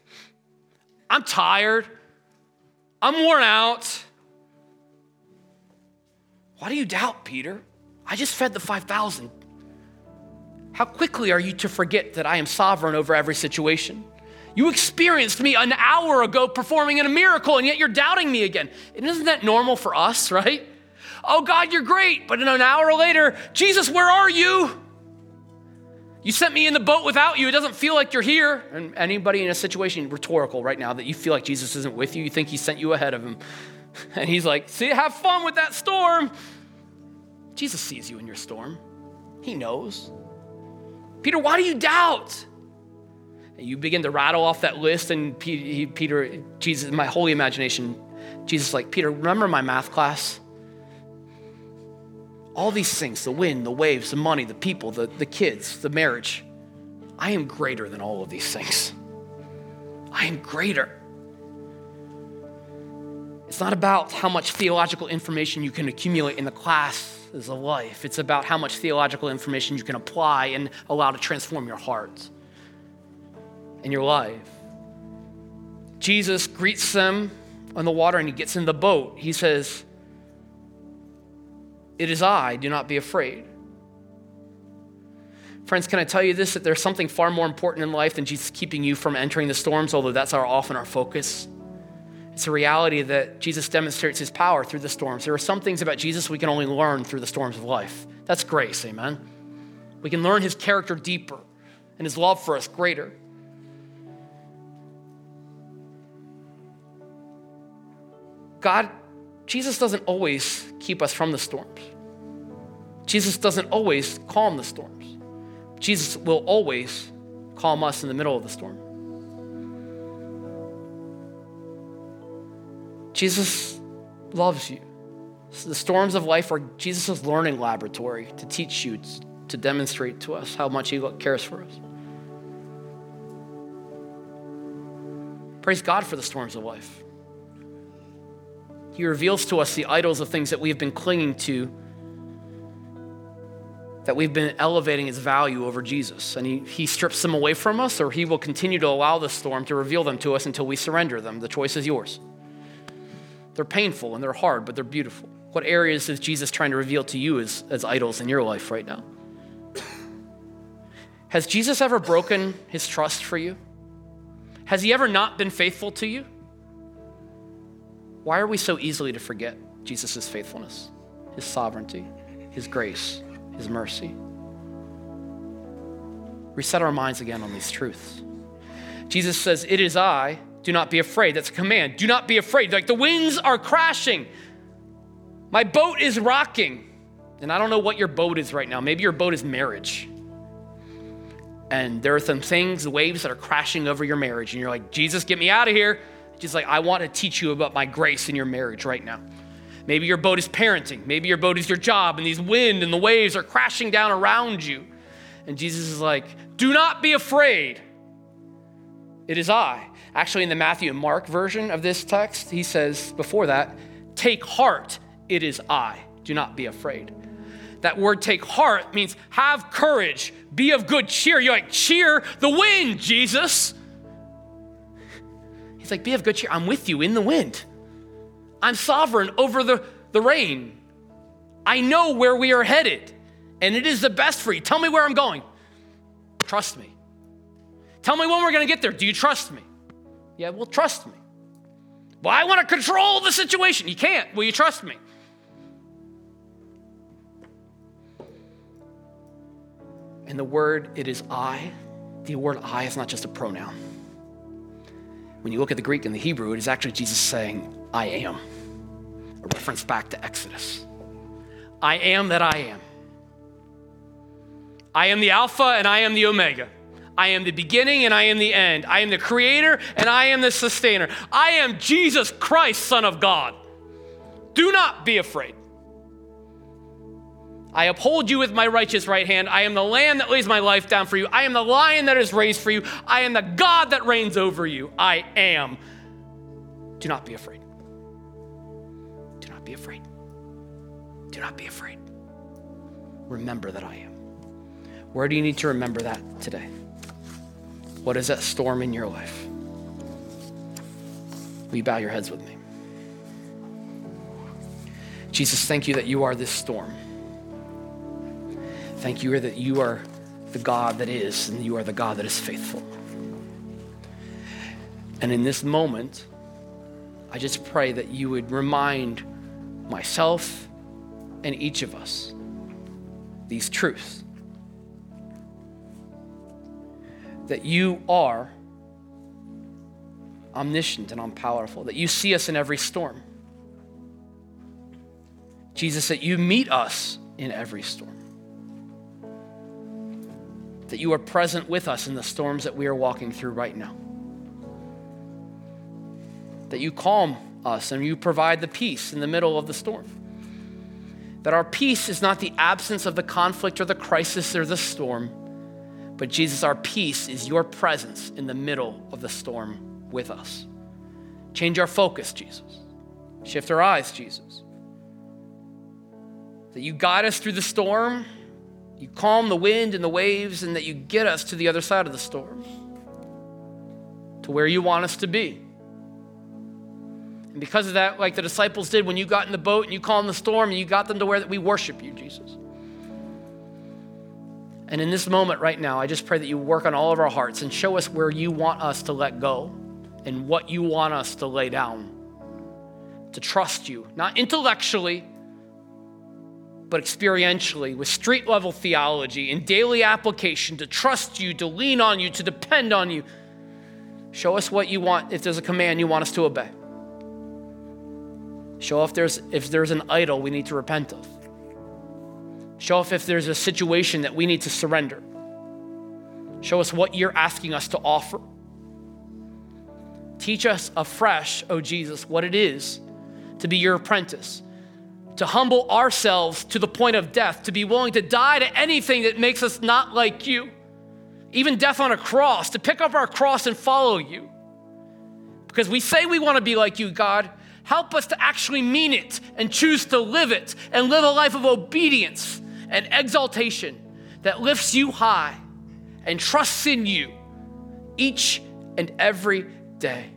I'm tired. I'm worn out. Why do you doubt, Peter? I just fed the 5,000. How quickly are you to forget that I am sovereign over every situation? You experienced me an hour ago performing in a miracle, and yet you're doubting me again. And isn't that normal for us, right? Oh, God, you're great. But in an hour later, Jesus, where are you? You sent me in the boat without you. It doesn't feel like you're here. And anybody in a situation, rhetorical right now, that you feel like Jesus isn't with you, you think he sent you ahead of him. [LAUGHS] And he's like, see, have fun with that storm. Jesus sees you in your storm, he knows. Peter, why do you doubt? And you begin to rattle off that list, and Peter, Jesus, my holy imagination, Jesus, like, Peter, remember my math class? All these things the wind, the waves, the money, the people, the, the kids, the marriage. I am greater than all of these things. I am greater. It's not about how much theological information you can accumulate in the classes of life. It's about how much theological information you can apply and allow to transform your heart and your life. Jesus greets them on the water and he gets in the boat. He says, It is I, do not be afraid. Friends, can I tell you this that there's something far more important in life than Jesus keeping you from entering the storms, although that's our, often our focus? It's a reality that Jesus demonstrates his power through the storms. There are some things about Jesus we can only learn through the storms of life. That's grace, amen. We can learn his character deeper and his love for us greater. God, Jesus doesn't always keep us from the storms. Jesus doesn't always calm the storms. Jesus will always calm us in the middle of the storm. Jesus loves you. So the storms of life are Jesus' learning laboratory to teach you, to demonstrate to us how much He cares for us. Praise God for the storms of life. He reveals to us the idols of things that we have been clinging to that we've been elevating its value over Jesus. And he, he strips them away from us, or he will continue to allow the storm to reveal them to us until we surrender them. The choice is yours. They're painful and they're hard, but they're beautiful. What areas is Jesus trying to reveal to you as, as idols in your life right now? Has Jesus ever broken his trust for you? Has he ever not been faithful to you? Why are we so easily to forget Jesus' faithfulness, his sovereignty, his grace, his mercy? Reset our minds again on these truths. Jesus says, It is I, do not be afraid. That's a command. Do not be afraid. Like the winds are crashing, my boat is rocking. And I don't know what your boat is right now. Maybe your boat is marriage. And there are some things, waves that are crashing over your marriage. And you're like, Jesus, get me out of here. Just like, I want to teach you about my grace in your marriage right now. Maybe your boat is parenting. Maybe your boat is your job, and these wind and the waves are crashing down around you. And Jesus is like, Do not be afraid. It is I. Actually, in the Matthew and Mark version of this text, he says before that, Take heart, it is I. Do not be afraid. That word take heart means have courage, be of good cheer. You're like, cheer the wind, Jesus. He's like, be of good cheer. I'm with you in the wind. I'm sovereign over the, the rain. I know where we are headed, and it is the best for you. Tell me where I'm going. Trust me. Tell me when we're going to get there. Do you trust me? Yeah, well, trust me. Well, I want to control the situation. You can't. Will you trust me? And the word, it is I. The word I is not just a pronoun. When you look at the Greek and the Hebrew, it is actually Jesus saying, I am. A reference back to Exodus. I am that I am. I am the Alpha and I am the Omega. I am the beginning and I am the end. I am the creator and I am the sustainer. I am Jesus Christ, Son of God. Do not be afraid. I uphold you with my righteous right hand. I am the lamb that lays my life down for you. I am the lion that is raised for you. I am the God that reigns over you. I am. Do not be afraid. Do not be afraid. Do not be afraid. Remember that I am. Where do you need to remember that today? What is that storm in your life? Will you bow your heads with me? Jesus, thank you that you are this storm. Thank you that you are the God that is, and you are the God that is faithful. And in this moment, I just pray that you would remind myself and each of us these truths. That you are omniscient and all-powerful, that you see us in every storm. Jesus, that you meet us in every storm that you are present with us in the storms that we are walking through right now. That you calm us and you provide the peace in the middle of the storm. That our peace is not the absence of the conflict or the crisis or the storm, but Jesus, our peace is your presence in the middle of the storm with us. Change our focus, Jesus. Shift our eyes, Jesus. That you guide us through the storm you calm the wind and the waves, and that you get us to the other side of the storm, to where you want us to be. And because of that, like the disciples did when you got in the boat and you calmed the storm and you got them to where that we worship you, Jesus. And in this moment right now, I just pray that you work on all of our hearts and show us where you want us to let go and what you want us to lay down. To trust you, not intellectually, but experientially with street level theology and daily application to trust you, to lean on you, to depend on you. Show us what you want, if there's a command you want us to obey. Show if there's, if there's an idol we need to repent of. Show us if there's a situation that we need to surrender. Show us what you're asking us to offer. Teach us afresh, oh Jesus, what it is to be your apprentice to humble ourselves to the point of death, to be willing to die to anything that makes us not like you, even death on a cross, to pick up our cross and follow you. Because we say we want to be like you, God. Help us to actually mean it and choose to live it and live a life of obedience and exaltation that lifts you high and trusts in you each and every day.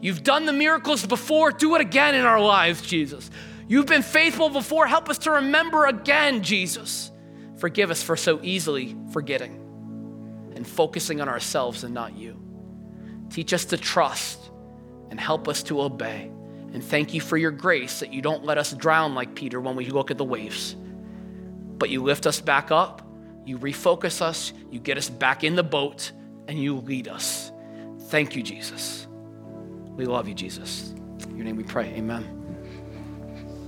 You've done the miracles before, do it again in our lives, Jesus. You've been faithful before, help us to remember again, Jesus. Forgive us for so easily forgetting and focusing on ourselves and not you. Teach us to trust and help us to obey. And thank you for your grace that you don't let us drown like Peter when we look at the waves, but you lift us back up, you refocus us, you get us back in the boat, and you lead us. Thank you, Jesus. We love you, Jesus. In your name we pray. Amen.